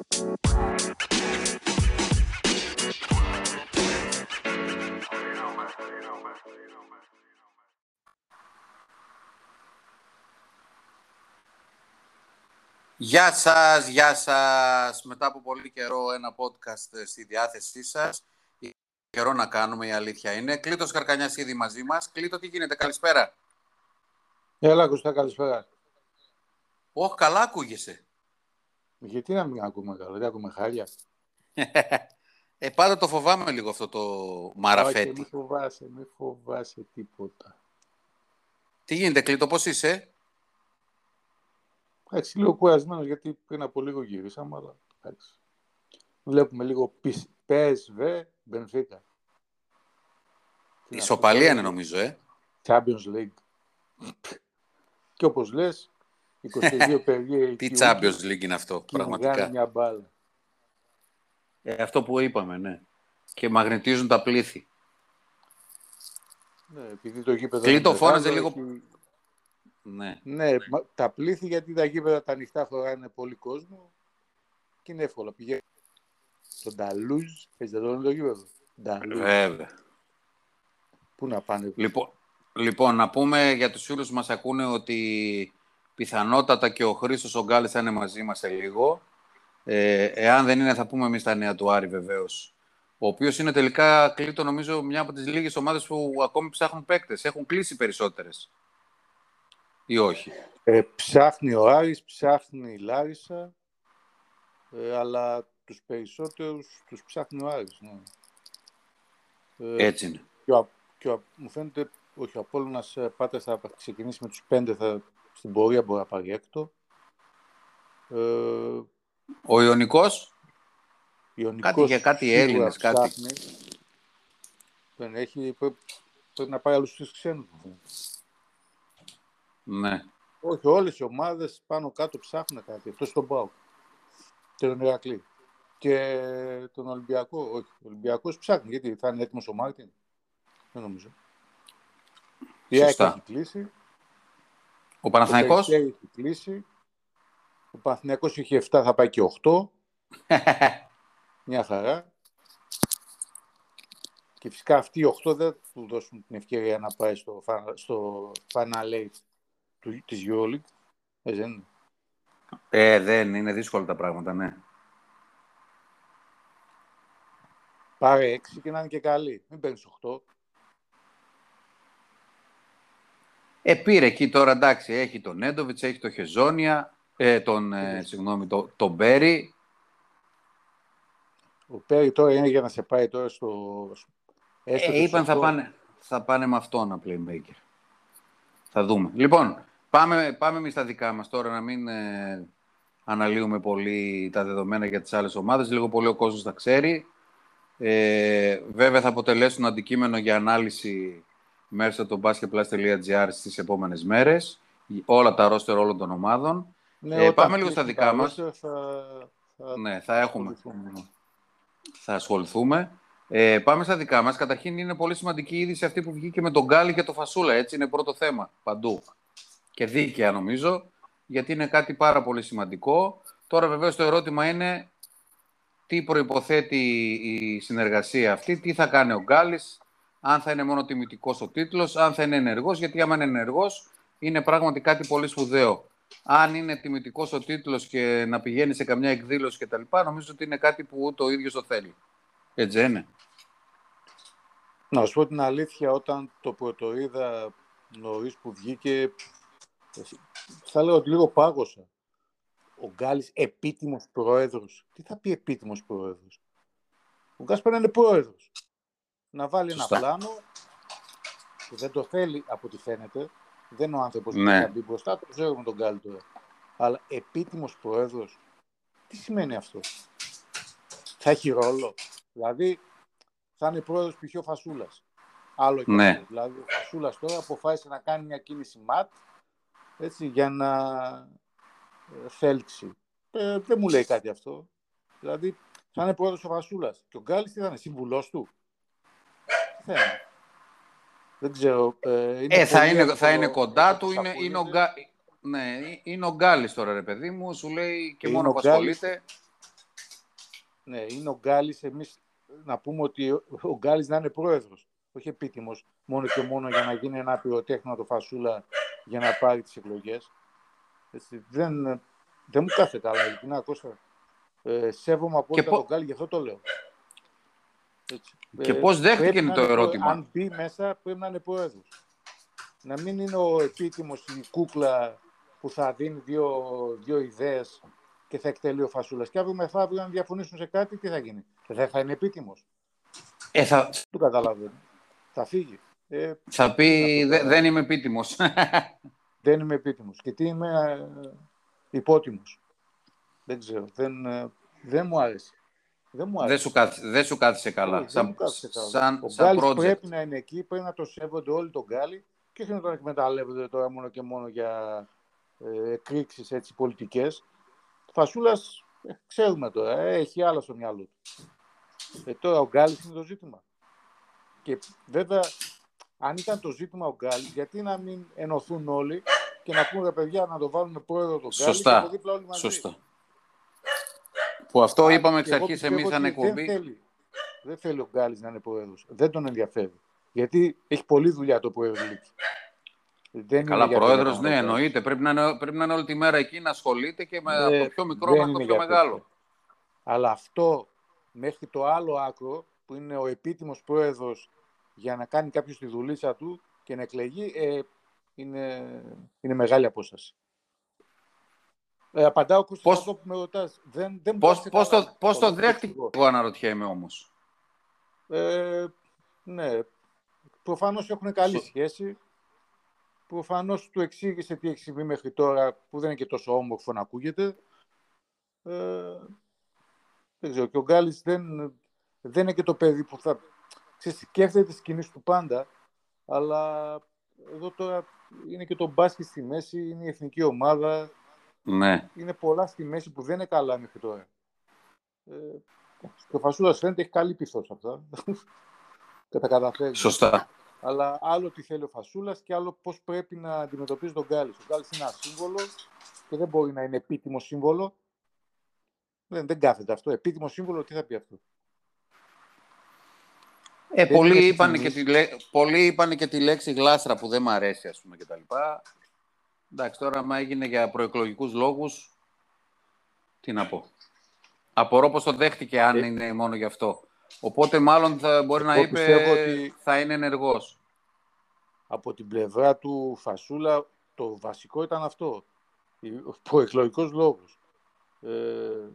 Γεια σας, γεια σας. Μετά από πολύ καιρό ένα podcast στη διάθεσή σας. Καιρό να κάνουμε, η αλήθεια είναι. Κλήτος Καρκανιάς ήδη μαζί μας. Κλήτο, τι γίνεται, καλησπέρα. Έλα, Κωστά, καλησπέρα. Όχι, καλά ακούγεσαι. Γιατί να μην ακούμε καλά, δεν ακούμε χάλια. ε, πάντα το φοβάμαι λίγο αυτό το μαραφέτη. Όχι, μη φοβάσαι, μη φοβάσαι τίποτα. Τι γίνεται, Κλήτο, πώς είσαι; Εντάξει, λίγο κουρασμένος γιατί πριν από λίγο γυρίσαμε, αλλά εντάξει. Βλέπουμε λίγο PSV, Benfica. Ισοπαλία είναι νομίζω, ε. Champions League. Και όπως λες, 22 παιδιά Τι Champions League είναι αυτό, πραγματικά. μια μπάλα. Ε, αυτό που είπαμε, ναι. Και μαγνητίζουν τα πλήθη. Ναι, επειδή το γήπεδο... Κλείτο φώναζε λίγο... Ναι. ναι, τα πλήθη γιατί τα γήπεδα τα ανοιχτά χωράνε πολύ κόσμο και είναι εύκολα. Πηγαίνει στον Νταλούζ, έχεις δεν το γήπεδο. Βέβαια. Πού να πάνε. Λοιπόν, λοιπόν, να πούμε για τους φίλους μας ακούνε ότι πιθανότατα και ο Χρήστος ο Γκάλης θα είναι μαζί μας σε λίγο. Ε, εάν δεν είναι θα πούμε εμείς τα νέα του Άρη βεβαίως. Ο οποίος είναι τελικά κλείτο νομίζω μια από τις λίγες ομάδες που ακόμη ψάχνουν παίκτες. Έχουν κλείσει περισσότερες ή όχι. Ε, ψάχνει ο Άρης, ψάχνει η Λάρισα, ε, αλλά τους περισσότερους τους ψάχνει ο Άρης. Ναι. Ε, Έτσι είναι. Και, ο, και ο, μου φαίνεται, όχι, ο Απόλλωνας ε, Πάτρας θα ξεκινήσει με τους πέντε, θα, στην πορεία μπορεί να πάρει έκτο. Ε, ο Ιωνικός, Ιωνικός κάτι για κάτι Έλληνες, κάτι. Δεν έχει, πρέπει, πρέπει να πάει άλλους τρεις ξένους. Ναι. Όχι, όλες οι ομάδες πάνω κάτω ψάχνουν κάτι. Αυτό στον Πάο. Και τον Ηρακλή. Και τον Ολυμπιακό. Όχι, ο Ολυμπιακός ψάχνει. Γιατί θα είναι έτοιμος ο Μάρτιν. Δεν νομίζω. Η ΑΕΚ έχει κλείσει. Ο Παναθηναϊκός; Ο έχει κλείσει. Ο Παναθηναϊκός είχε 7, θα πάει και 8. Μια χαρά. Και φυσικά αυτοί οι 8 δεν του δώσουν την ευκαιρία να πάει στο, στο Final του, της EuroLeague. Ε, δεν είναι. Ε, δεν είναι δύσκολα τα πράγματα, ναι. Πάρε έξι και να είναι και καλή. Μην παίρνεις οχτώ. Ε, πήρε εκεί τώρα, εντάξει, έχει τον Νέντοβιτς, έχει τον Χεζόνια, ε, τον, ε, συγγνώμη, τον, τον Μπέρι. Ο Μπέρι τώρα είναι για να σε πάει τώρα στο... Ε, είπαν θα πάνε, θα πάνε με αυτόν playmaker. Θα δούμε. Λοιπόν, Πάμε, πάμε εμείς στα δικά μας τώρα, να μην ε, αναλύουμε πολύ τα δεδομένα για τις άλλες ομάδες. Λίγο πολύ ο κόσμος τα ξέρει. Ε, βέβαια θα αποτελέσουν αντικείμενο για ανάλυση μέσα στο basketplus.gr στις επόμενες μέρες. Όλα τα ρόστερ όλων των ομάδων. Ναι, ε, πάμε λίγο στα δικά μας. Θα, θα... Ναι, θα έχουμε. Θα ασχοληθούμε. Ε, πάμε στα δικά μας. Καταρχήν είναι πολύ σημαντική η είδηση αυτή που βγήκε με τον Γκάλι και το Φασούλα. Έτσι είναι πρώτο θέμα παντού και δίκαια νομίζω, γιατί είναι κάτι πάρα πολύ σημαντικό. Τώρα βεβαίως το ερώτημα είναι τι προϋποθέτει η συνεργασία αυτή, τι θα κάνει ο Γκάλης, αν θα είναι μόνο τιμητικός ο τίτλος, αν θα είναι ενεργός, γιατί άμα είναι ενεργός είναι πράγματι κάτι πολύ σπουδαίο. Αν είναι τιμητικός ο τίτλος και να πηγαίνει σε καμιά εκδήλωση κτλ. Νομίζω ότι είναι κάτι που το ίδιος το θέλει. Έτσι είναι. Να σου πω την αλήθεια, όταν το πρωτοείδα νωρίς που βγήκε, θα λέω ότι λίγο πάγωσα. Ο Γκάλης επίτιμος πρόεδρος. Τι θα πει επίτιμος πρόεδρος; Ο Γκάλης πρέπει να είναι πρόεδρος. Να βάλει ένα πλάνο που δεν το θέλει από ό,τι φαίνεται. Δεν είναι ο άνθρωπος ναι. που θα μπει μπροστά, το ξέρουμε τον Γκάλη τώρα. Αλλά επίτιμος πρόεδρος, τι σημαίνει αυτό; Θα έχει ρόλο. Δηλαδή, θα είναι πρόεδρος π.χ. ο Φασούλας. Άλλο ναι. Δηλαδή, ο Φασούλας τώρα αποφάσισε να κάνει μια κίνηση ματ έτσι, για να ε, φέλξει. Ε, δεν μου λέει κάτι αυτό. Δηλαδή, θα είναι πρόεδρος ο Βασούλας. Και ο Γκάλης τι θα είναι, σύμβουλός του; Δεν, δεν ξέρω. Ε, είναι ε, θα, είναι, θα είναι κοντά του, είναι, είναι, ο Γκά... ναι, είναι ο Γκάλης τώρα, ρε παιδί μου, σου λέει και μόνο που ασχολείται. Ναι, είναι ο Γκάλης. Εμείς να πούμε ότι ο Γκάλης να είναι πρόεδρος, όχι επίτιμος, μόνο και μόνο για να γίνει ένα πυροτέχνημα το φασούλα για να πάρει τις εκλογές. Έτσι, δεν, δεν μου κάθεται καλά, ειλικρινά, Κώστα. Ε, σέβομαι από τον Γκάλη, γι' αυτό το λέω. Έτσι. Και ε, πώς δέχτηκε το ερώτημα; Αν μπει μέσα, πρέπει να είναι πρόεδρος. Να μην είναι ο επίτιμος η κούκλα που θα δίνει δύο, δύο ιδέες και θα εκτελεί ο Φασούλας. Και αύριο μεθαύριο, αν διαφωνήσουν σε κάτι, τι θα γίνει. Δεν θα είναι επίτιμος. Ε, θα... Του καταλαβαίνω. Θα φύγει. Ε, θα πει δεν είμαι επίτιμος. δεν είμαι επίτιμος. Και τι είμαι ε, υπότιμος. Δεν ξέρω. Δεν, ε, δεν μου άρεσε. Δεν, μου άρεσε. δεν, σου κάθισε, δεν σου κάθισε καλά. Όχι, σαν, καλά. Σαν, ο σαν πρέπει να είναι εκεί, πρέπει να το σέβονται όλοι τον Γκάλι και όχι να τον εκμεταλλεύονται τώρα μόνο και μόνο για ε, εκρήξεις έτσι πολιτικές. Φασούλας, ε, ξέρουμε τώρα, ε, έχει άλλα στο μυαλό του. Ε, τώρα ο Γκάλης είναι το ζήτημα. Και βέβαια, αν ήταν το ζήτημα ο Γκάλης, γιατί να μην ενωθούν όλοι και να πούμε, παιδιά, να το βάλουμε πρόεδρο τον Γκάλη Σωστά. και δίπλα όλοι μαζί. Σωστά. Που αυτό είπαμε εξ αρχής εμείς σαν εκπομπή. Δεν θέλει, δεν θέλει ο Γκάλης να είναι πρόεδρο. Δεν τον ενδιαφέρει. Γιατί έχει πολλή δουλειά το πρόεδρο δεν Καλά, πρόεδρο, ναι, εννοείται. Πρέπει να, είναι, πρέπει να είναι όλη τη μέρα εκεί να ασχολείται και με, από το πιο μικρό μέχρι το πιο μεγάλο. Αλλά αυτό μέχρι το άλλο άκρο που είναι ο επίτιμος πρόεδρος για να κάνει κάποιος τη δουλίτσα του και να εκλεγεί, ε, είναι, είναι μεγάλη απόσταση. Ε, απαντάω πώς, αυτό που με ρωτάς. Δεν, δεν πώς, πώς, το, πώς το δέχτηκε, εγώ αναρωτιέμαι όμως; Ε, ναι, προφανώς έχουν καλή σχέση προφανώς του εξήγησε τι έχει συμβεί μέχρι τώρα, που δεν είναι και τόσο όμορφο να ακούγεται. Ε, δεν ξέρω. Και ο Γκάλης δεν, δεν είναι και το παιδί που θα σκέφτεται τις κινήσεις του πάντα, αλλά εδώ τώρα είναι και το μπάσκετ στη μέση, είναι η εθνική ομάδα. Ναι. Είναι πολλά στη μέση που δεν είναι καλά μέχρι τώρα. Ε, και ο Φασούλας φαίνεται έχει καλή πειθός αυτά. καταφέρει. Σωστά. Αλλά άλλο τι θέλει ο Φασούλας και άλλο πώς πρέπει να αντιμετωπίζει τον Γκάλης. Ο Γκάλης είναι ένα σύμβολο και δεν μπορεί να είναι επίτιμο σύμβολο. Δεν, δεν κάθεται αυτό. Επίτιμο σύμβολο, τι θα πει αυτό; Ε, πολλοί, είπαν και τη, πολλοί είπαν και τη λέξη γλάστρα που δεν μ' αρέσει, ας πούμε, και τα λοιπά. Εντάξει, τώρα, άμα έγινε για προεκλογικούς λόγους, τι να πω. Απορώ πως το δέχτηκε, αν ε... είναι μόνο γι' αυτό. Οπότε μάλλον θα μπορεί να είπε ότι θα είναι ενεργός. Από την πλευρά του Φασούλα το βασικό ήταν αυτό. Ο προεκλογικός λόγος. Ε,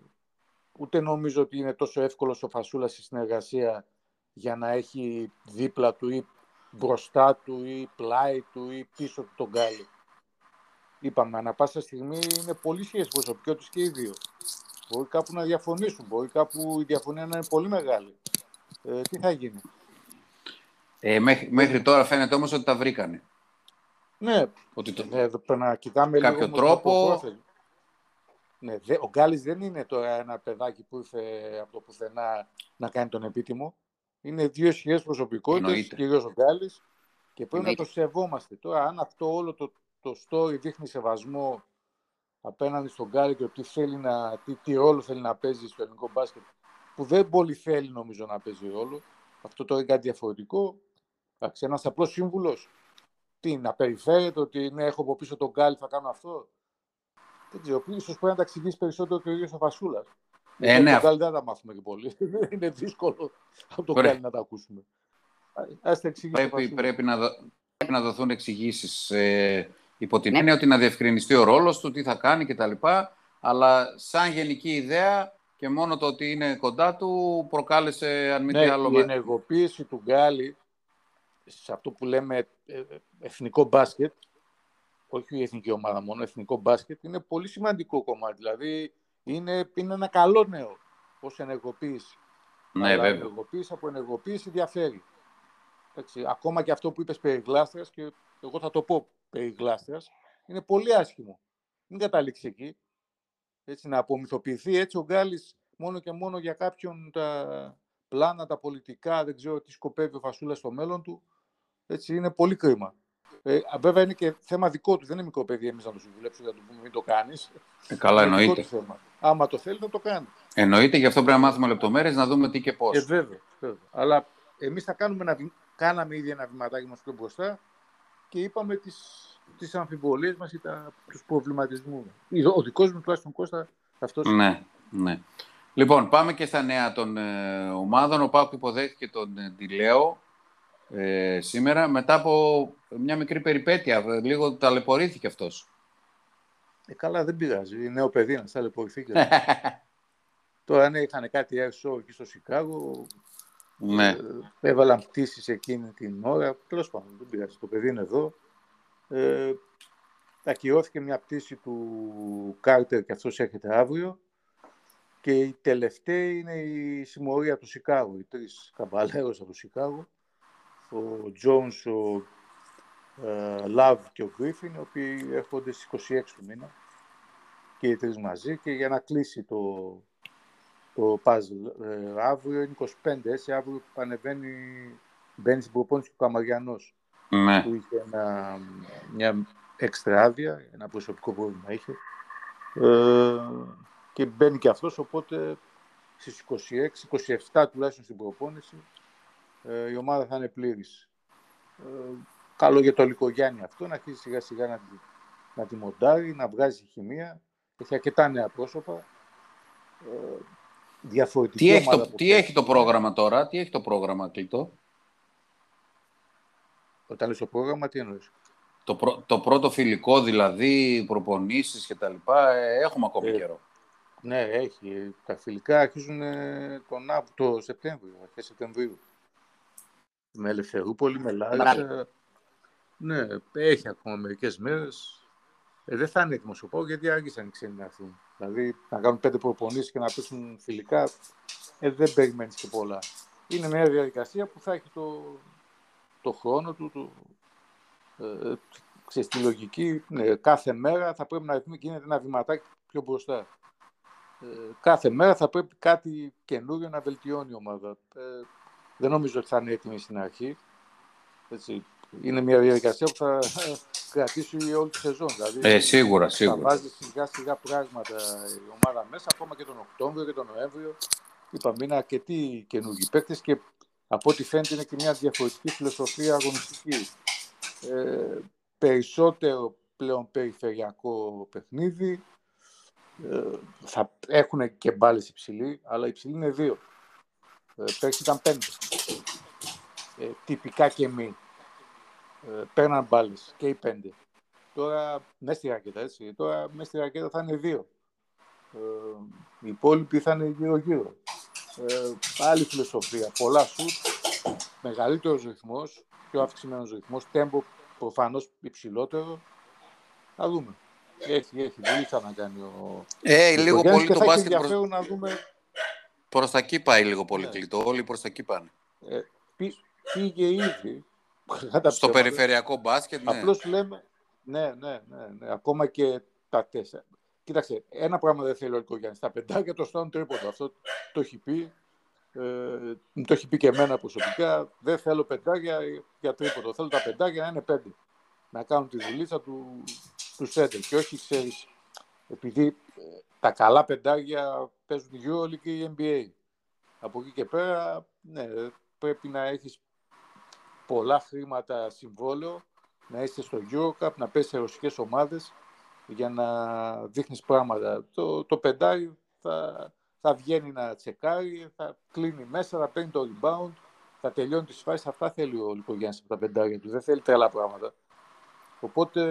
ούτε νομίζω ότι είναι τόσο εύκολος ο Φασούλας στη συνεργασία για να έχει δίπλα του ή μπροστά του ή πλάι του ή πίσω του τον Γκάλι. Είπαμε, ανα πάσα στιγμή είναι πολύ σχέση προσωπικότητες και οι δύο. Μπορεί κάπου να διαφωνήσουν, μπορεί κάπου η διαφωνία να είναι πολύ μεγάλη. Ε, τι θα γίνει; Ε, μέχρι, μέχρι τώρα φαίνεται όμως ότι τα βρήκανε. Ναι, ότι το... ναι να κοιτάμε κάποιο λίγο τρόπο. Ναι, δε, ο Γκάλης δεν είναι τώρα ένα παιδάκι που ήρθε από το πουθενά να κάνει τον επίτιμο. Είναι δύο ισχυρέ προσωπικότητες, κυρίως ο Γκάλης, και πρέπει να το σεβόμαστε. Τώρα, αν αυτό όλο το, το story δείχνει σεβασμό απέναντι στον Γκάλη και τι, θέλει να, τι, τι ρόλο θέλει να παίζει στο ελληνικό μπάσκετ που δεν πολύ θέλει νομίζω να παίζει ρόλο. Αυτό το είναι κάτι διαφορετικό. Ένας απλός σύμβουλος. Τι, να περιφέρεται ότι ναι, έχω από πίσω τον Γκάλι, θα κάνω αυτό. Δεν ξέρω. ίσω πρέπει να τα εξηγήσει περισσότερο και ο ίδιος ο Φασούλας. Ε, ναι. Τον δεν θα τα μάθουμε και πολύ. είναι δύσκολο από τον Γκάλι να τα ακούσουμε. Ας τα πρέπει, πρέπει, να, δω, πρέπει να δοθούν εξηγήσεις. Ε, υπό την έννοια ότι να διευκρινιστεί ο ρόλος του, τι θα κάνει κτλ. Αλλά σαν γενική ιδέα και μόνο το ότι είναι κοντά του προκάλεσε, αν μη ναι, άλλο... η ενεργοποίηση του Γκάλι σε αυτό που λέμε ε, ε, εθνικό μπάσκετ, όχι η εθνική ομάδα μόνο, εθνικό μπάσκετ, είναι πολύ σημαντικό κομμάτι. Δηλαδή, είναι, είναι ένα καλό νέο ως ενεργοποίηση. Ναι, Αλλά βέβαια. ενεργοποίηση από ενεργοποίηση διαφέρει. Έτσι, ακόμα και αυτό που είπες περί Γλάστρας, και εγώ θα το πω περί Γλάστρας, είναι πολύ άσχημο. Μην καταλήξεις εκεί έτσι, να απομυθοποιηθεί έτσι ο Γκάλης μόνο και μόνο για κάποιον τα πλάνα, τα πολιτικά, δεν ξέρω τι σκοπεύει ο Φασούλας στο μέλλον του. Έτσι, είναι πολύ κρίμα. Ε, βέβαια είναι και θέμα δικό του. Δεν είναι μικρό παιδί εμείς να το συμβουλέψουμε, να του πούμε μην το κάνεις. Ε, καλά, εννοείται. θέμα. Άμα το θέλει, θα το κάνει. Εννοείται, γι' αυτό πρέπει να μάθουμε λεπτομέρειες να δούμε τι και πώς. Ε, βέβαια, βέβαια. Αλλά εμείς θα κάνουμε ένα, κάναμε ήδη ένα βηματάκι μας πιο μπροστά και είπαμε τις τις αμφιβολίες μας ή τα, τους προβληματισμούς. Ο δικός μου τουλάχιστον Κώστα αυτός... Ναι, ναι. Λοιπόν, πάμε και στα νέα των ε, ομάδων. Ο Πάκου υποδέχθηκε τον ε, Τιλέο ε, σήμερα μετά από μια μικρή περιπέτεια. Λίγο ταλαιπωρήθηκε αυτός. Ε, καλά, δεν πειράζει. Είναι νέο παιδί να ταλαιπωρηθεί και Τώρα ναι, είχαν κάτι air εκεί στο Σικάγο. Ναι. Ε, έβαλαν πτήσεις εκείνη την ώρα. Τέλος πάντων, δεν πειράζει. Το παιδί είναι εδώ. Ε, ακυρώθηκε μια πτήση του Κάρτερ και αυτός έρχεται αύριο. Και η τελευταία είναι η συμμορία του Σικάγου, οι τρεις καμπαλέρος από το Σικάγο. Ο Τζόνς, ο Λαβ και ο Γκρίφιν, οι οποίοι έρχονται στις 26 του μήνα και οι τρεις μαζί και για να κλείσει το, το puzzle. Ε, αύριο είναι 25, έτσι, αύριο ανεβαίνει, μπαίνεις στην προπόνηση του Καμαριανός ναι. που είχε ένα, μια έξτρα άδεια, ένα προσωπικό πρόβλημα είχε. Ε, και μπαίνει και αυτός, οπότε στις 26, 27 τουλάχιστον στην προπόνηση, ε, η ομάδα θα είναι πλήρης. Ε, καλό για το Λυκογιάννη αυτό, να αρχίσει σιγά σιγά να, να τη μοντάρει, να βγάζει χημεία. Έχει αρκετά νέα πρόσωπα. Ε, διαφορετική τι, έχει το, τι έχει το πρόγραμμα τώρα, τι έχει το πρόγραμμα κλειτό; Όταν λες το πρόγραμμα, τι εννοείς; Το, το πρώτο φιλικό δηλαδή, προπονήσεις και τα λοιπά, ε, έχουμε ακόμη ε, καιρό. Ναι, έχει. Τα φιλικά αρχίζουν ε, τον το Σεπτέμβριο, αρχές Σεπτεμβρίου. Με Ελευθερούπολη, με Λάρισα. Ναι, έχει ακόμα μερικές μέρες. Ε, δεν θα είναι έτοιμος ο Πάο γιατί άργησαν οι ξένοι να έρθουν. Δηλαδή να κάνουν πέντε προπονήσεις και να πέσουν φιλικά, ε, δεν περιμένεις και πολλά. Είναι μια διαδικασία που θα έχει το, το χρόνο του, το, ε, ξέρεις, τη λογική, ναι, κάθε μέρα θα πρέπει να γίνεται ένα βηματάκι πιο μπροστά. Ε, κάθε μέρα θα πρέπει κάτι καινούριο να βελτιώνει η ομάδα. Ε, δεν νομίζω ότι θα είναι έτοιμη στην αρχή. Έτσι. Είναι μια διαδικασία που θα κρατήσει όλη τη σεζόν. Δηλαδή, ε, σίγουρα, σίγουρα. Θα βάζει σιγά σιγά πράγματα η ομάδα μέσα, ακόμα και τον Οκτώβριο και τον Νοέμβριο. Είπαμε, είναι αρκετοί καινούργιοι παίκτες και από ό,τι φαίνεται είναι και μια διαφορετική φιλοσοφία αγωνιστική. Ε, περισσότερο πλέον περιφερειακό παιχνίδι. Ε, θα έχουν και μπάλες υψηλοί, αλλά υψηλοί είναι δύο. Ε, πέρσι ήταν πέντε. Ε, τυπικά και μη. Ε, παίρναν μπάλες και οι πέντε. Τώρα μέσα στη ρακέτα, έτσι. Τώρα μέσα στη ρακέτα θα είναι δύο. Ε, οι υπόλοιποι θα είναι γύρω-γύρω. Ε, άλλη φιλοσοφία. Πολλά σουτ, μεγαλύτερος ρυθμός, πιο αυξημένος ρυθμός, τέμπο προφανώς υψηλότερο. Θα δούμε. Έχει, έχει δουλειά να κάνει ο. Ε, λίγο πολύ το μπάσκετ. Προς... να δούμε. Προς τα εκεί πάει λίγο πολύ ναι. κλειτό. Όλοι προς τα εκεί πάνε. Ε, πήγε ήδη. Στο περιφερειακό μπάσκετ, ναι. Απλώς λέμε. Ναι, ναι, ναι, ναι. Ακόμα και τα τέσσερα. Κοίταξε, ένα πράγμα δεν θέλει ο Λικογιάννη. Τα πεντάκια το στάνουν τρίποντο. Αυτό το έχει πει. Ε, το έχει πει και εμένα προσωπικά. Δεν θέλω πεντάκια για τρίποντο. Θέλω τα πεντάκια να είναι πέντε. Να κάνουν τη δουλίτσα του, τους σέντερ. Και όχι, ξέρεις, επειδή ε, τα καλά πεντάκια παίζουν η EuroLeague και η NBA. Από εκεί και πέρα, ναι, πρέπει να έχεις πολλά χρήματα συμβόλαιο, να είσαι στο EuroCup, να παίζεις σε ρωσικές ομάδες για να δείχνεις πράγματα. Το, το πεντάρι θα, θα βγαίνει να τσεκάρει, θα κλείνει μέσα, θα παίρνει το rebound, θα τελειώνει τις φάσεις. Αυτά θέλει ο Λικογιάννης από τα πεντάρια του, δεν θέλει τρελά πράγματα. Οπότε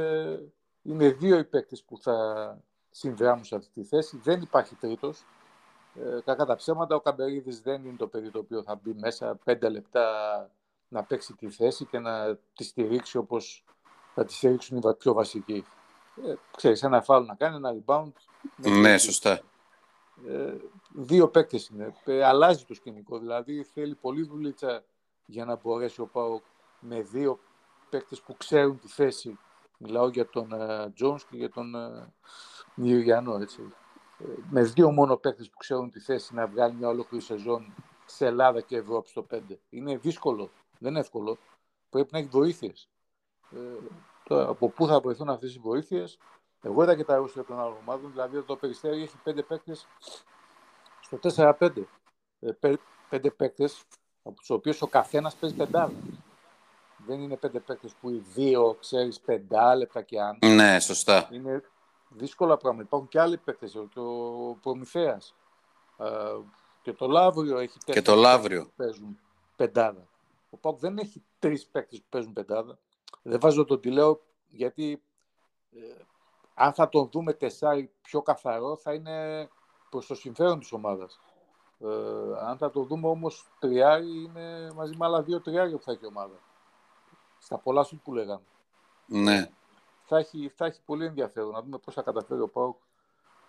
είναι δύο οι παίκτες που θα συνδράμουν σε αυτή τη θέση. Δεν υπάρχει τρίτος. Ε, κακά τα ψέματα, ο Καμπερίδης δεν είναι το παιδί το οποίο θα μπει μέσα πέντε λεπτά να παίξει τη θέση και να τη στηρίξει όπως θα τη στηρίξουν οι πιο βασικοί ε, ξέρεις, ένα φάουλ να κάνει, ένα rebound. Ναι, σωστά. Ε, δύο παίκτες είναι. Ε, αλλάζει το σκηνικό. Δηλαδή θέλει πολύ δουλίτσα για να μπορέσει ο Πάοκ με δύο παίκτες που ξέρουν τη θέση. Μιλάω για τον uh, και για τον uh, έτσι. Ε, με δύο μόνο παίκτες που ξέρουν τη θέση να βγάλει μια ολόκληρη σεζόν σε Ελλάδα και Ευρώπη στο 5. Είναι δύσκολο. Δεν είναι εύκολο. Πρέπει να έχεις βοήθειες. Ε, από πού θα βρεθούν αυτές οι βοήθειες Εγώ είδα και τα ρόστερ των άλλων ομάδων, δηλαδή το Περιστέρι έχει πέντε παίκτες στο 4-5. Ε, πέντε παίκτες, από τους οποίους ο καθένας παίζει πεντάδα. Δεν είναι πέντε παίκτες που οι δύο ξέρεις πεντάλεπτα και αν. Ναι, σωστά. Είναι δύσκολα πράγματα. Υπάρχουν και άλλοι παίκτες. Το Προμηθέας. Και το Λαύριο έχει Και το Λαύριο. Που παίζουν πεντάδα. Ο Πάουκ δεν έχει τρεις παίκτες που παίζουν πεντάδα. Δεν βάζω τον τηλέο γιατί ε, αν θα τον δούμε τεσσάρι πιο καθαρό θα είναι προς το συμφέρον της ομάδας. Ε, αν θα το δούμε όμως τριάρι είναι μαζί με άλλα δύο τριάρια που θα έχει η ομάδα. Στα πολλά σου που λέγαμε. Ναι. Θα έχει, θα έχει πολύ ενδιαφέρον να δούμε πώς θα καταφέρει ο Πάουκ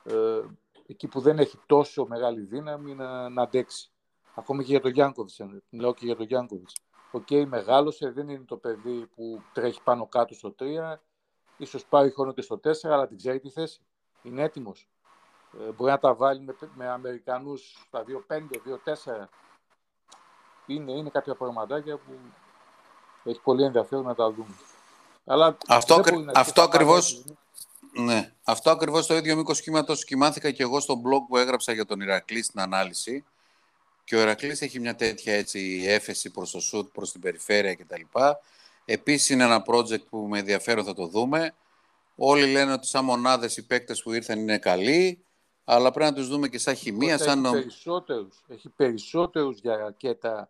ε, εκεί που δεν έχει τόσο μεγάλη δύναμη να, να αντέξει. Ακόμα και για τον Γιάνκοβιτς. Μιλάω και για τον Γιάνκοβιτς. Ok, okay, μεγάλωσε, δεν είναι το παιδί που τρέχει πάνω κάτω στο 3, ίσως πάρει χρόνο και στο 4, αλλά την ξέρει τη θέση. Είναι έτοιμος. Ε, μπορεί να τα βάλει με, με Αμερικανούς στα 2-5, 2-4. Είναι, είναι κάποια πραγματάκια που έχει πολύ ενδιαφέρον να τα δούμε. Αλλά αυτό, ακρι... αυτό ακριβώς, ναι. Αυτό ακριβώς το ίδιο μήκος κύματος κινήθηκα και εγώ στο blog που έγραψα για τον Ηρακλή στην ανάλυση. Και ο Ηρακλής έχει μια τέτοια έτσι, έφεση προς το σουτ, προς την περιφέρεια κτλ. Επίσης είναι ένα project που με ενδιαφέρον θα το δούμε. Όλοι λένε ότι σαν μονάδες οι παίκτες που ήρθαν είναι καλοί, αλλά πρέπει να τους δούμε και σαν χημεία. Σαν... Έχει, περισσότερους, έχει περισσότερους για ρακέτα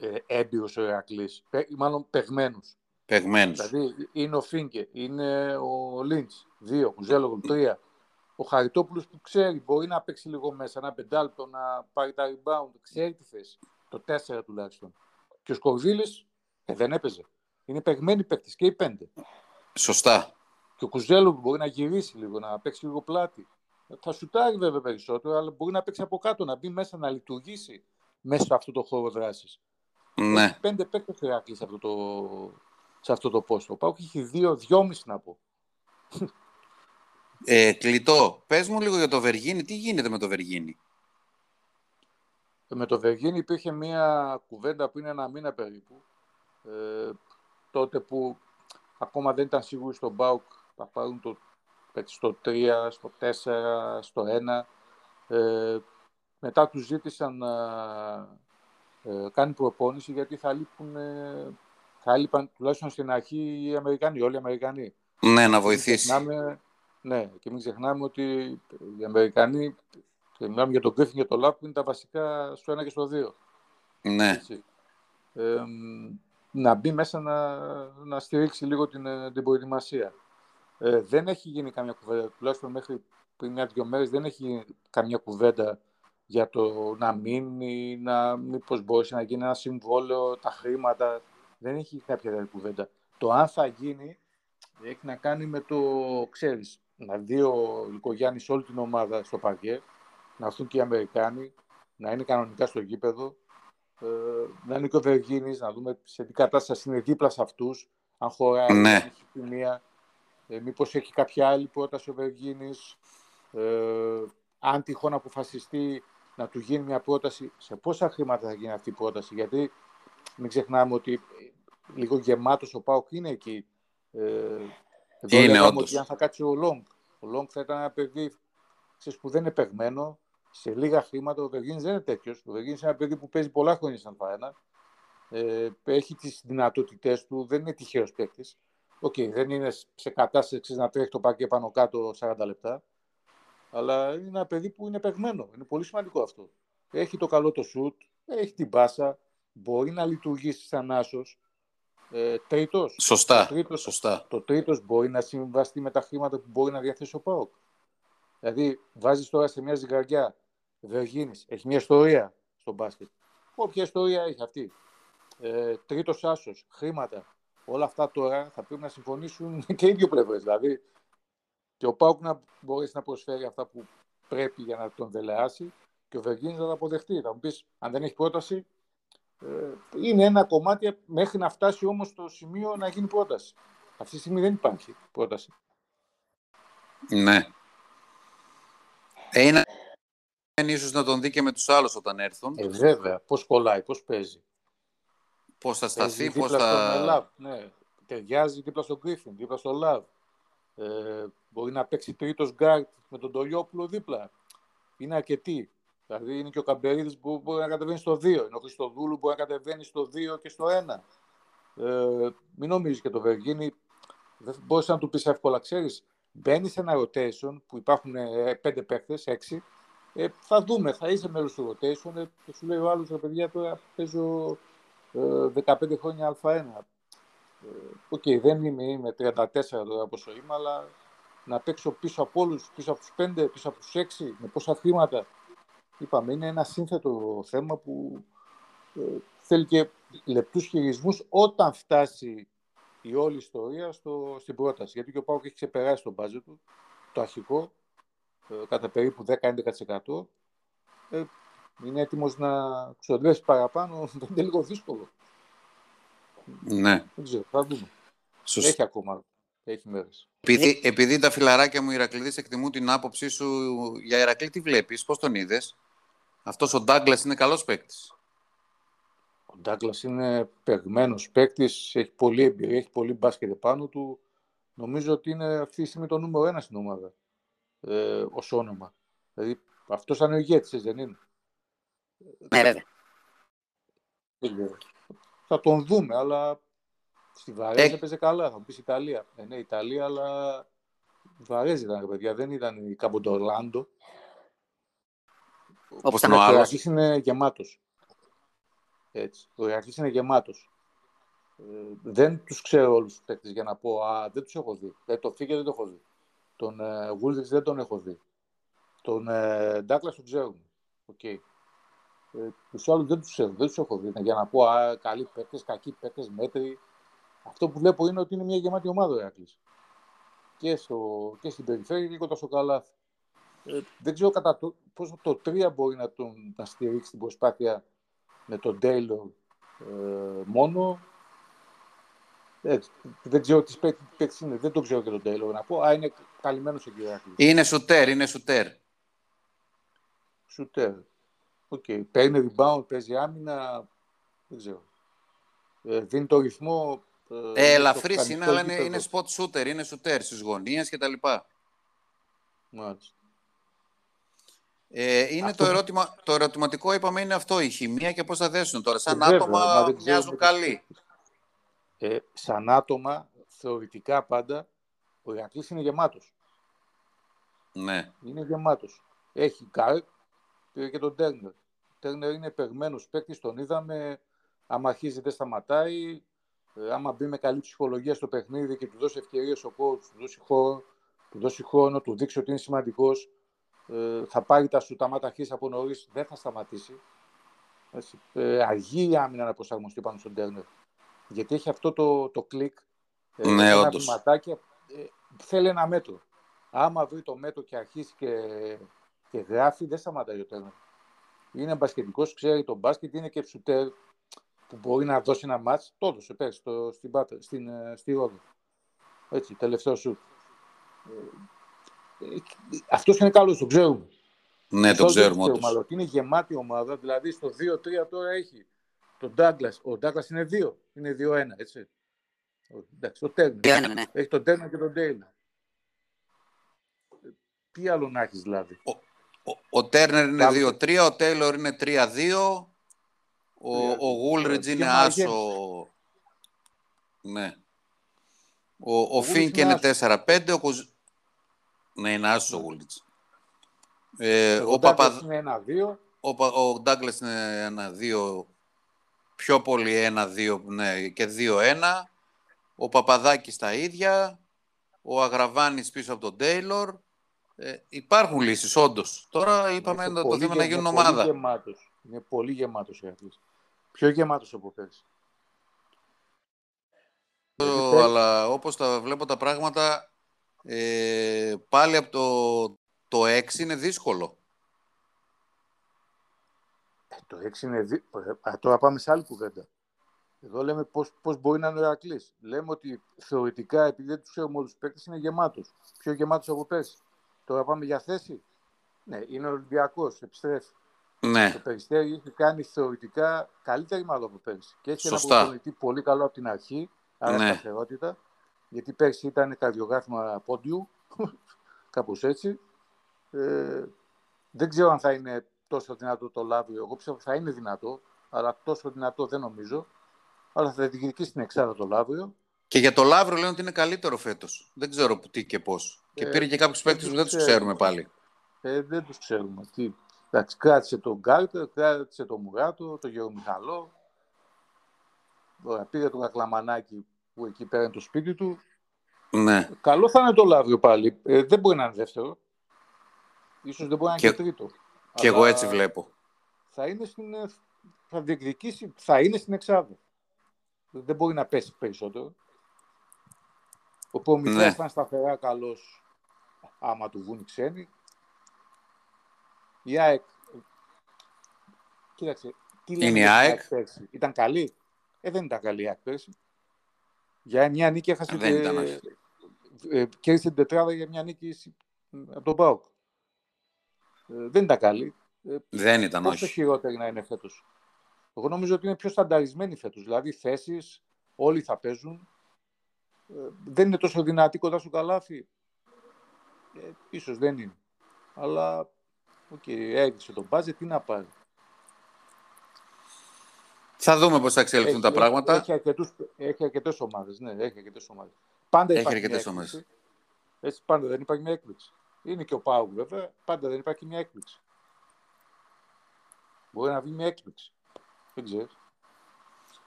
ε, έμπειρος ο Ηρακλής, μάλλον παιγμένους. Παιγμένους. Δηλαδή είναι ο Φίνκε, είναι ο Λίντς, δύο, ο Ζέλογο, τρία. Ο Χαριτόπουλος που ξέρει, μπορεί να παίξει λίγο μέσα, ένα πεντάλεπτο, να πάρει τα rebound, ξέρει τη θέση. Το τέσσερα τουλάχιστον. Και ο Σκορδίλης ε, δεν έπαιζε. Είναι παιγμένοι παίκτες και οι πέντε. Σωστά. Και ο Κουζέλο μπορεί να γυρίσει λίγο, να παίξει λίγο πλάτη. Θα σουτάρει βέβαια περισσότερο, αλλά μπορεί να παίξει από κάτω, να μπει μέσα, να λειτουργήσει μέσα σε αυτό το χώρο δράσης. Ναι. Έχει πέντε παίκτες χρειάζεται σε αυτό το, σε αυτό το πόστο. Ο Πάουκ έχει δύο, δυόμιση να πω. Ε, κλειτό. Πες μου λίγο για το Βεργίνη. Τι γίνεται με το Βεργίνη; Ε, με το Βεργίνη υπήρχε μια κουβέντα που είναι ένα μήνα περίπου. Ε, τότε που ακόμα δεν ήταν σίγουροι στον Μπάουκ θα πάρουν το, στο 3, στο 4, στο 1. Ε, μετά τους ζήτησαν να ε, κάνει προπόνηση γιατί θα λείπουν, ε, θα λείπαν τουλάχιστον στην αρχή οι Αμερικανοί, όλοι οι Αμερικανοί. Ναι, να βοηθήσει. Ξεχνάμε, ναι, και μην ξεχνάμε ότι οι Αμερικανοί, και μιλάμε για τον Γκρίφιν και τον Λάπ, είναι τα βασικά στο 1 και στο 2. Ναι. Ε, να μπει μέσα να, να στηρίξει λίγο την, ε, την προετοιμασία. Ε, δεν έχει γίνει καμιά κουβέντα, τουλάχιστον μέχρι πριν μια-δυο μέρες δεν έχει γίνει καμιά κουβέντα για το να μείνει, να μήπως μπορέσει να γίνει ένα συμβόλαιο, τα χρήματα. Δεν έχει κάποια τέτοια κουβέντα. Το αν θα γίνει έχει να κάνει με το, ξέρεις, να δει ο Λυκογιάννης όλη την ομάδα στο παρκέ, να έρθουν και οι Αμερικάνοι, να είναι κανονικά στο γήπεδο, ε, να είναι και ο Βεργίνης, να δούμε σε τι κατάσταση είναι δίπλα σε αυτούς, αν χωράει, ναι. αν έχει μία, ε, μήπως έχει κάποια άλλη πρόταση ο Βεργίνης, ε, αν τυχόν αποφασιστεί να του γίνει μια πρόταση, σε πόσα χρήματα θα γίνει αυτή η πρόταση, γιατί μην ξεχνάμε ότι λίγο γεμάτος ο Πάοκ είναι εκεί. Ε, εδώ είναι όντως. ότι αν θα κάτσει ο Λόγκ, ο Λόγκ θα ήταν ένα παιδί ξέρεις, που δεν είναι παιγμένο, σε λίγα χρήματα. Ο Βεργίνης δεν είναι τέτοιος. Ο Βεργίνης είναι ένα παιδί που παίζει πολλά χρόνια σαν φαένα. Ε, έχει τις δυνατότητές του, δεν είναι τυχαίος παίκτης. Ok, okay, δεν είναι σε κατάσταση να τρέχει το παρκέ πάνω κάτω 40 λεπτά. Αλλά είναι ένα παιδί που είναι παιγμένο. Είναι πολύ σημαντικό αυτό. Έχει το καλό το σουτ, έχει την πάσα, μπορεί να λειτουργήσει σαν άσος. Ε, τρίτος. Σωστά. Το τρίτος, Σωστά. Το τρίτος μπορεί να συμβαστεί με τα χρήματα που μπορεί να διαθέσει ο ΠΑΟΚ. Δηλαδή, βάζεις τώρα σε μια ζυγαριά Βεργίνης, έχει μια ιστορία στο μπάσκετ. Όποια ιστορία έχει αυτή. Ε, Τρίτος άσος, χρήματα. Όλα αυτά τώρα θα πρέπει να συμφωνήσουν και οι δύο πλευρές. Δηλαδή, και ο Πάουκ να μπορέσει να προσφέρει αυτά που πρέπει για να τον δελεάσει και ο Βεργίνης να τα αποδεχτεί. Θα μου πεις, αν δεν έχει πρόταση, ε, είναι ένα κομμάτι μέχρι να φτάσει όμως στο σημείο να γίνει πρόταση. Αυτή τη στιγμή δεν υπάρχει πρόταση. Ναι. Ε, είναι ίσως να τον δει και με τους άλλους όταν έρθουν. Ε, βέβαια. Πώς κολλάει, πώς παίζει. Πώς θα σταθεί, πώς θα... Λαβ, ναι. Ταιριάζει δίπλα στον Γκρίφιν, δίπλα στο Λαβ. Ε, Μπορεί να παίξει τρίτος γκαρντ με τον Τολιόπουλο δίπλα. Είναι αρκετοί. Δηλαδή είναι και ο Καμπερίδης που μπορεί να κατεβαίνει στο 2. Είναι ο Χριστοδούλου που μπορεί να κατεβαίνει στο 2 και στο 1. Ε, μην νομίζεις και το Βεργίνη. Δεν μπορείς να του πεις εύκολα, ξέρεις. Μπαίνει σε ένα rotation που υπάρχουν 5 ε, παίχτε, 6. Ε, θα δούμε, θα είσαι μέρος του rotation. Ε, και σου λέει ο άλλος, ρε παιδιά, τώρα παίζω ε, 15 χρόνια Α1. Ε, Ok, okay, δεν είμαι, είμαι 34 τώρα πόσο είμαι, αλλά να παίξω πίσω από όλους, πίσω από τους 5, πίσω από τους 6, με πόσα θύματα. Είπαμε, είναι ένα σύνθετο θέμα που ε, θέλει και λεπτούς χειρισμούς όταν φτάσει η όλη ιστορία στο, στην πρόταση. Γιατί και ο ΠΑΟΚ έχει ξεπεράσει τον μπάζι του, το αρχικό, ε, κατά περίπου 10-11%. Ε, είναι έτοιμος να ξοδεύσει παραπάνω, είναι λίγο δύσκολο. Ναι. Δεν ξέρω, θα δούμε. Έχει ακόμα, έχει μέρες. Επειδή, επειδή τα φιλαράκια μου Ηρακλήδης εκτιμούν την άποψή σου για Ηρακλή, τι βλέπεις, πώς τον είδες; Αυτός ο Ντάγκλας είναι καλός παίκτης. Ο Ντάγκλας είναι παιγμένος παίκτης, έχει πολλή εμπειρία, έχει πολύ μπάσκετ πάνω του. Νομίζω ότι είναι αυτή τη στιγμή το νούμερο ένα στην ομάδα ε, ως όνομα. Δηλαδή αυτός είναι ο ηγέτης, δεν είναι; Ναι, βέβαια. Θα τον δούμε, αλλά στη Βαρέζη έπαιζε καλά. Θα μου πεις Ιταλία. Ε, ναι, Ιταλία, αλλά Βαρέζη ήταν, παιδιά. Δεν ήταν η Καμποντορλάντο. Όπως ήταν ο άλλος. Ο Ηρακλής είναι γεμάτος. Έτσι. Ο Ηρακλής είναι γεμάτος. Ε, δεν τους ξέρω όλους τους παίκτες για να πω, α, δεν τους έχω δει. Ε, το Φίγκε δεν το έχω δει. Τον ε, δεν τον έχω δει. Τον ε, Ντάκλας τον ξέρουμε. Okay. Ε, τους άλλους δεν τους ξέρω, δεν τους έχω δει. Για να πω, α, καλοί παίκτες, κακοί παίκτες, μέτροι. Αυτό που βλέπω είναι ότι είναι μια γεμάτη ομάδα ο Ηρακλής. Και, στο, και στην περιφέρεια και κοντά στο καλάθι. Ε, δεν ξέρω κατά το, πώς το 3 μπορεί να, τον, να στηρίξει την προσπάθεια με τον Τέιλορ ε, μόνο. Έτσι, δεν ξέρω τις παίκτη είναι. Δεν το ξέρω και τον Τέιλορ να πω. Α, είναι καλυμμένος εκεί ο Είναι σουτέρ, είναι σουτέρ. Σουτέρ. Ok. Okay. Παίρνει rebound, παίζει άμυνα. Δεν ξέρω. Ε, δίνει το ρυθμό. Ε, ε ελαφρύς είναι, αλλά είναι, είναι spot shooter, είναι σουτέρ στις γωνίες κτλ. Μάλιστα. Ε, είναι το, ερώτημα, το ερωτηματικό, είπαμε, είναι αυτό, η χημεία και πώς θα δέσουν τώρα. Σαν ε, άτομα μοιάζουν καλοί. Ε, σαν άτομα, θεωρητικά πάντα, ο Ηρακλής είναι γεμάτος. Ναι. Είναι γεμάτος. Έχει Γκάρ, πήρε και τον Τέρνερ. Ο Τέρνερ είναι περμένος παίκτης, τον είδαμε. Άμα αρχίζει δεν σταματάει. Ε, άμα μπει με καλή ψυχολογία στο παιχνίδι και του δώσει ευκαιρίες ο coach, του δώσει χώρο, του δώσει χρόνο, του δείξει ότι είναι σημαντικός ε, θα πάρει τα σου τα μάτα από νωρίς, δεν θα σταματήσει. Ε, αργεί η άμυνα να προσαρμοστεί πάνω στον Τέρνερ. Γιατί έχει αυτό το, το κλικ. Ε, ναι, ένα βηματάκι, ε, θέλει ένα μέτρο. Άμα βρει το μέτρο και αρχίσει και, και γράφει, δεν σταματάει ο Τέρνερ. Είναι μπασκετικός, ξέρει το μπάσκετ, είναι και ψουτέρ που μπορεί να δώσει ένα μάτς. Το έδωσε πέρσι στην, στην, ε, στη Ρόδο. Έτσι, τελευταίο σου. Ε, αυτός είναι καλός, το ξέρουμε. Ναι, το ξέρουμε. ξέρουμε αλλά ότι είναι γεμάτη ομάδα, δηλαδή στο 2-3 τώρα έχει τον Ντάγκλας. Ο Ντάγκλας είναι 2, είναι 2-1, έτσι. Εντάξει, το Τέρνερ. Ναι, ναι. Έχει τον Τέρνερ και τον Τέιλερ. Τι άλλο να έχεις δηλαδή. Ο, ο, ο Τέρνερ είναι 2-3, ο Τέιλορ είναι 3-2, ο, ο Γούλριτζ είναι άσο. Ναι. Ο, ο, ο Φίνκ είναι 4-5, ο, ναι, είναι άσο ο Γούλιτς. Ε, ο Παπαδ... είναι ένα-δύο. Ο, ο Ντάγκλες είναι ένα-δύο. Πιο πολύ ένα-δύο, ναι, και δύο-ένα. Ο Παπαδάκης τα ίδια. Ο Αγραβάνης πίσω από τον Τέιλορ. Ε, υπάρχουν λύσεις, όντως. Τώρα είπαμε το, το θέμα να γίνουν ομάδα. Πολύ γεμάτος. Είναι πολύ γεμάτος ο Πιο γεμάτος από πέρσι. Αλλά όπως τα βλέπω τα πράγματα, ε, πάλι από το, το 6 είναι δύσκολο. Ε, το 6 είναι δύσκολο. Ε, τώρα πάμε σε άλλη κουβέντα. Εδώ λέμε πώς, πώς μπορεί να είναι ο Ερακλής. Λέμε ότι θεωρητικά, επειδή δεν τους ξέρουμε όλους τους παίκτες, είναι γεμάτος. Πιο γεμάτος από πέρσι. Τώρα πάμε για θέση. Ναι, είναι ο Ολυμπιακός, επιστρέφει. Ναι. Το Περιστέρι έχει κάνει θεωρητικά καλύτερη μάλλον από πέρσι. Και έχει Σωστά. ένα πολύ καλό από την αρχή, άρα ναι. σταθερότητα γιατί πέρσι ήταν καρδιογράφημα πόντιου Κάπως έτσι. Ε, δεν ξέρω αν θα είναι τόσο δυνατό το Λάβριο. Εγώ πιστεύω θα είναι δυνατό, αλλά τόσο δυνατό δεν νομίζω. Αλλά θα διεκδικήσει στην εξάδα το Λάβριο. Και για το Λαύριο λένε ότι είναι καλύτερο φέτος. Δεν ξέρω τι και πώς. και πήρε και κάποιους παίκτες που δεν τους ξέρουμε πάλι. Ε, δεν τους ξέρουμε. Τι. Εντάξει, κράτησε τον Γκάρτερ, κράτησε τον Μουράτο, τον Γεωργο Μιχαλό. Ωραία, πήγε τον Κακλαμανάκη που εκεί πέρα είναι το σπίτι του. Ναι. Καλό θα είναι το Λαύριο πάλι. Ε, δεν μπορεί να είναι δεύτερο. Ίσως δεν μπορεί να είναι και, και τρίτο. Και εγώ έτσι βλέπω. Θα είναι στην, θα διεκδικήσει, θα είναι στην εξάδα. Δεν μπορεί να πέσει περισσότερο. Ο Πομιθάς ναι. θα είναι σταθερά καλός άμα του βγουν οι ξένοι. Η ΑΕΚ, κοίταξε, τι είναι η ΑΕΚ. Πέρσι. Ήταν καλή. Ε, δεν ήταν καλή η ΑΕΚ πέρσι. Για μια νίκη έχασε δεν και... Ήταν, ε, κέρδισε την τετράδα για μια νίκη από τον ΠΑΟΚ. Ε, δεν ήταν καλή. Ε, δεν ήταν, Πόσο όχι. χειρότερη να είναι φέτος; Εγώ νομίζω ότι είναι πιο στανταρισμένη φέτος. Δηλαδή θέσεις, όλοι θα παίζουν. Ε, δεν είναι τόσο δυνατή κοντά στο καλάθι. Ε, ίσως δεν είναι. Αλλά, ok, okay, έριξε τον μπάζε, τι να πάρει. Θα δούμε πώς θα εξελιχθούν τα πράγματα. Έχει, αρκετούς, έχει αρκετές ομάδες, ναι, έχει αρκετές ομάδες. Πάντα έχει αρκετές ομάδες. Έτσι, πάντα δεν υπάρχει μια έκπληξη. Είναι και ο ΠΑΟΚ βέβαια, πάντα δεν υπάρχει μια έκπληξη. Μπορεί να βγει μια έκπληξη. Δεν ξέρεις.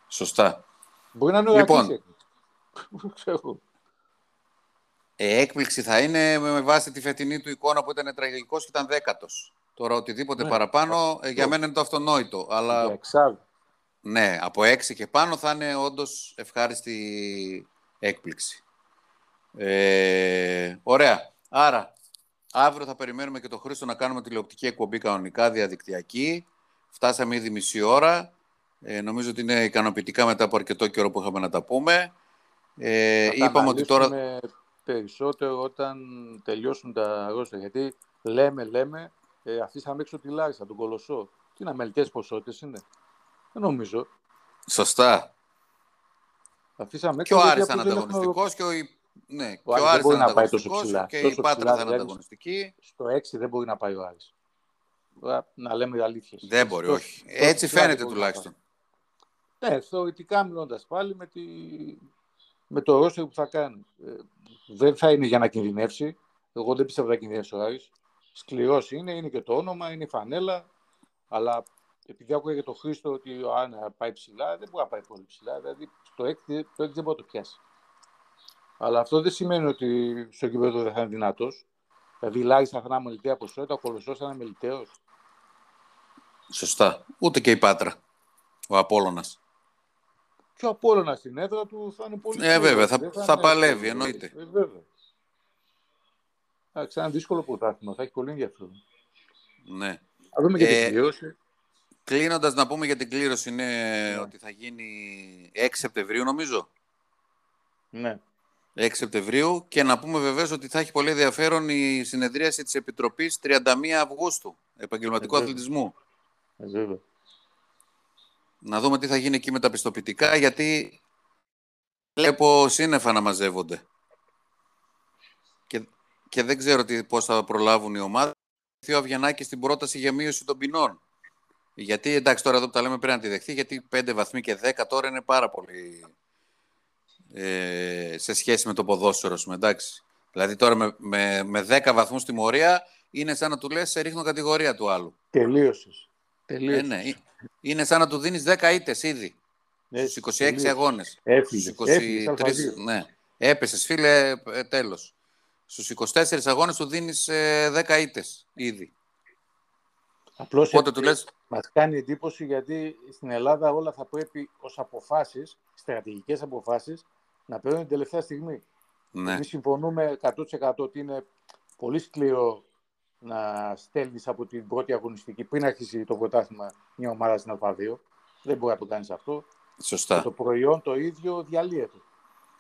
Σωστά. Μπορεί να είναι ο λοιπόν, έκπληξης. Ε, έκπληξη θα είναι με βάση τη φετινή του εικόνα που ήταν τραγικό και ήταν δέκατος. Τώρα οτιδήποτε ναι. παραπάνω ε, για μένα είναι το αυτονόητο. Αλλά... Ναι, από έξι και πάνω θα είναι όντως ευχάριστη έκπληξη. Ε, ωραία. Άρα, αύριο θα περιμένουμε και το Χρήστο να κάνουμε τηλεοπτική εκπομπή κανονικά, διαδικτυακή. Φτάσαμε ήδη μισή ώρα. Ε, νομίζω ότι είναι ικανοποιητικά μετά από αρκετό καιρό που είχαμε να τα πούμε. Ε, είπαμε ότι τώρα... περισσότερο όταν τελειώσουν τα αρρώστια. Γιατί λέμε, λέμε, ε, αφήσαμε έξω τη Λάρισα, τον Κολοσσό. Τι είναι αμελητές ποσότητες είναι; Δεν νομίζω. Σωστά. Αφήσαμε και ο Άρης ήταν ανταγωνιστικό και ο, ναι, ο, και ο Άρης δεν μπορεί να πάει τόσο ψηλά. Και η Πάτρας θα είναι δηλαδή, ανταγωνιστική. Στο 6 δεν μπορεί να πάει ο Άρης. Να λέμε αλήθεια. Δεν μπορεί, όχι. Έτσι φαίνεται τουλάχιστον. Ναι, θεωρητικά μιλώντας πάλι με, τη... με το ρόστερ που θα κάνει. Ε, δεν θα είναι για να κινδυνεύσει. Εγώ δεν πιστεύω ότι θα κινδυνεύσει ο Άρης. Σκληρός είναι, είναι και το όνομα, είναι η φανέλα. Αλλά επειδή άκουγα το Χρήστο ότι ο Άννα πάει ψηλά, δεν μπορεί να πάει πολύ ψηλά. Δηλαδή το 6, το 6 δεν μπορεί να το πιάσει. Αλλά αυτό δεν σημαίνει ότι στο κυπέδο δεν θα είναι δυνατός. Δηλαδή η Λάρισα θα είναι αμεληταία ποσότητα, ο Κολοσσός θα είναι αμεληταίο. Σωστά. Ούτε και η Πάτρα. Ο Απόλλωνας. Και ο Απόλλωνας στην έδρα του θα είναι πολύ Ε, βέβαια, θα, θα, θα παλεύει, εννοείται. Ε, βέβαια. Θα ένα δύσκολο πρωτάθλημα, θα έχει πολύ ενδιαφέρον. Ναι. Θα δούμε και ε, την κλήρωση. Κλείνοντας, να πούμε για την κλήρωση είναι ναι. ότι θα γίνει 6 Σεπτεμβρίου, νομίζω. Ναι. 6 Σεπτεμβρίου και να πούμε βεβαίως ότι θα έχει πολύ ενδιαφέρον η συνεδρίαση της Επιτροπής 31 Αυγούστου επαγγελματικού ε, αθλητισμού. Ε, να δούμε τι θα γίνει εκεί με τα πιστοποιητικά γιατί βλέπω σύννεφα να μαζεύονται. Και, και δεν ξέρω τι, πώς θα προλάβουν οι ομάδες. Ο Αβγενάκη στην πρόταση για μείωση των ποινών. Γιατί εντάξει τώρα εδώ που τα λέμε πρέπει να τη δεχθεί γιατί 5 βαθμοί και 10 τώρα είναι πάρα πολύ ε, σε σχέση με το ποδόσφαιρο σου, εντάξει. Δηλαδή τώρα με, με, με 10 βαθμούς τιμωρία είναι σαν να του λες σε ρίχνω κατηγορία του άλλου. Τελείωσες. Ε, ναι. Είναι σαν να του δίνεις 10 ήττες ήδη. Ναι, στους 26 τελείωσες. αγώνες. Έφυγες. 23, ναι. Έπεσες φίλε, ε, τέλος. Στους 24 αγώνες του δίνεις ε, 10 ήττες ήδη. Απλώς Οπότε του λες... μας κάνει εντύπωση γιατί στην Ελλάδα όλα θα πρέπει ως αποφάσεις, στρατηγικές αποφάσεις, να παίρνουν την τελευταία στιγμή. Ναι. Εμείς συμφωνούμε 100% ότι είναι πολύ σκληρό να στέλνεις από την πρώτη αγωνιστική πριν αρχίσει το πρωτάθλημα μια ομάδα στην Α2. Δεν μπορεί να το κάνεις αυτό. Σωστά. Και το προϊόν το ίδιο διαλύεται.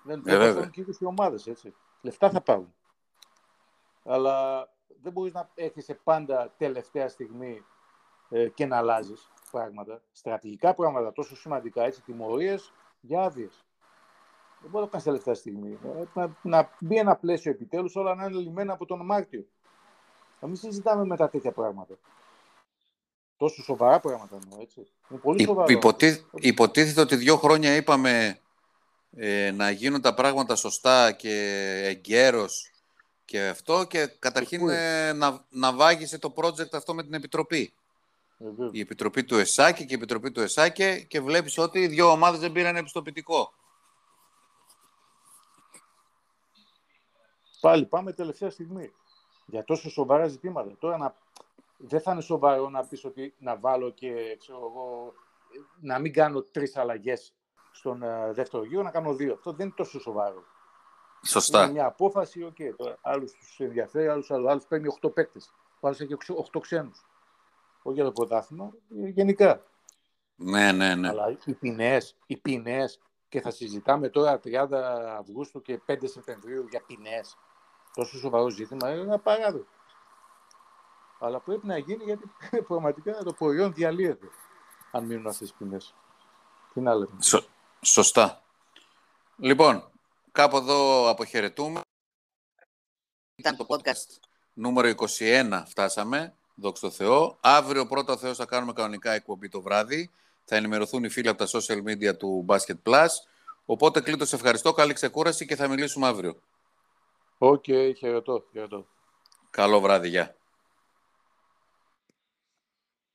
Δεν ε, έχουν και οι ομάδες έτσι. Λεφτά θα πάρουν. Αλλά δεν μπορείς να έχεις πάντα τελευταία στιγμή ε, και να αλλάζεις πράγματα. Στρατηγικά πράγματα τόσο σημαντικά έτσι, τιμωρίες για άδειες. Δεν μπορεί να το κάνει τελευταία στιγμή. Ε, να, να μπει ένα πλαίσιο επιτέλους, όλα να είναι λυμμένα από τον Μάρτιο. Να μην συζητάμε μετά τέτοια πράγματα. Τόσο σοβαρά πράγματα εννοώ, έτσι. Είναι πολύ σοβαρό. Υποτί... Υποτίθεται ότι δύο χρόνια είπαμε ε, να γίνουν τα πράγματα σωστά και εγκαίρως και αυτό και καταρχήν ε, να, να βάγισε το project αυτό με την Επιτροπή. Η Επιτροπή του ΕΣΑΚΕ και η Επιτροπή του ΕΣΑΚΕ και βλέπεις ότι οι δύο ομάδες δεν πήραν επιστοποιητικό. Πάλι πάμε τελευταία στιγμή. Για τόσο σοβαρά ζητήματα. Τώρα να... δεν θα είναι σοβαρό να πεις ότι να βάλω και ξέρω εγώ, να μην κάνω τρεις αλλαγές στον ε, δεύτερο γύρο, να κάνω δύο. Αυτό δεν είναι τόσο σοβαρό. Σωστά. Είναι μια απόφαση, ok. Okay, άλλους τους ενδιαφέρει, άλλους άλλους παίρνει 8 παίκτες. Ο άλλος έχει 8 ξένους. Όχι για το πρωτάθλημα, ε, γενικά. Ναι, ναι, ναι. Αλλά οι ποινές, οι ποινές, και θα συζητάμε τώρα 30 Αυγούστου και 5 Σεπτεμβρίου για ποινές. Τόσο σοβαρό ζήτημα είναι ένα παράδειγμα. Αλλά πρέπει να γίνει γιατί πραγματικά το προϊόν διαλύεται αν μείνουν αυτές τις ποινές. Τι να λέμε. Σω, σωστά. Λοιπόν, κάπου εδώ αποχαιρετούμε. Ήταν το podcast. Νούμερο 21 φτάσαμε. Δόξα τω Θεώ. Αύριο πρώτα Θεός θα κάνουμε κανονικά εκπομπή το βράδυ. Θα ενημερωθούν οι φίλοι από τα social media του Basket Plus. Οπότε Κλείτο σε ευχαριστώ, καλή ξεκούραση και θα μιλήσουμε αύριο. Ok, okay, χαιρετώ, χαιρετώ. Καλό βράδυ, γεια.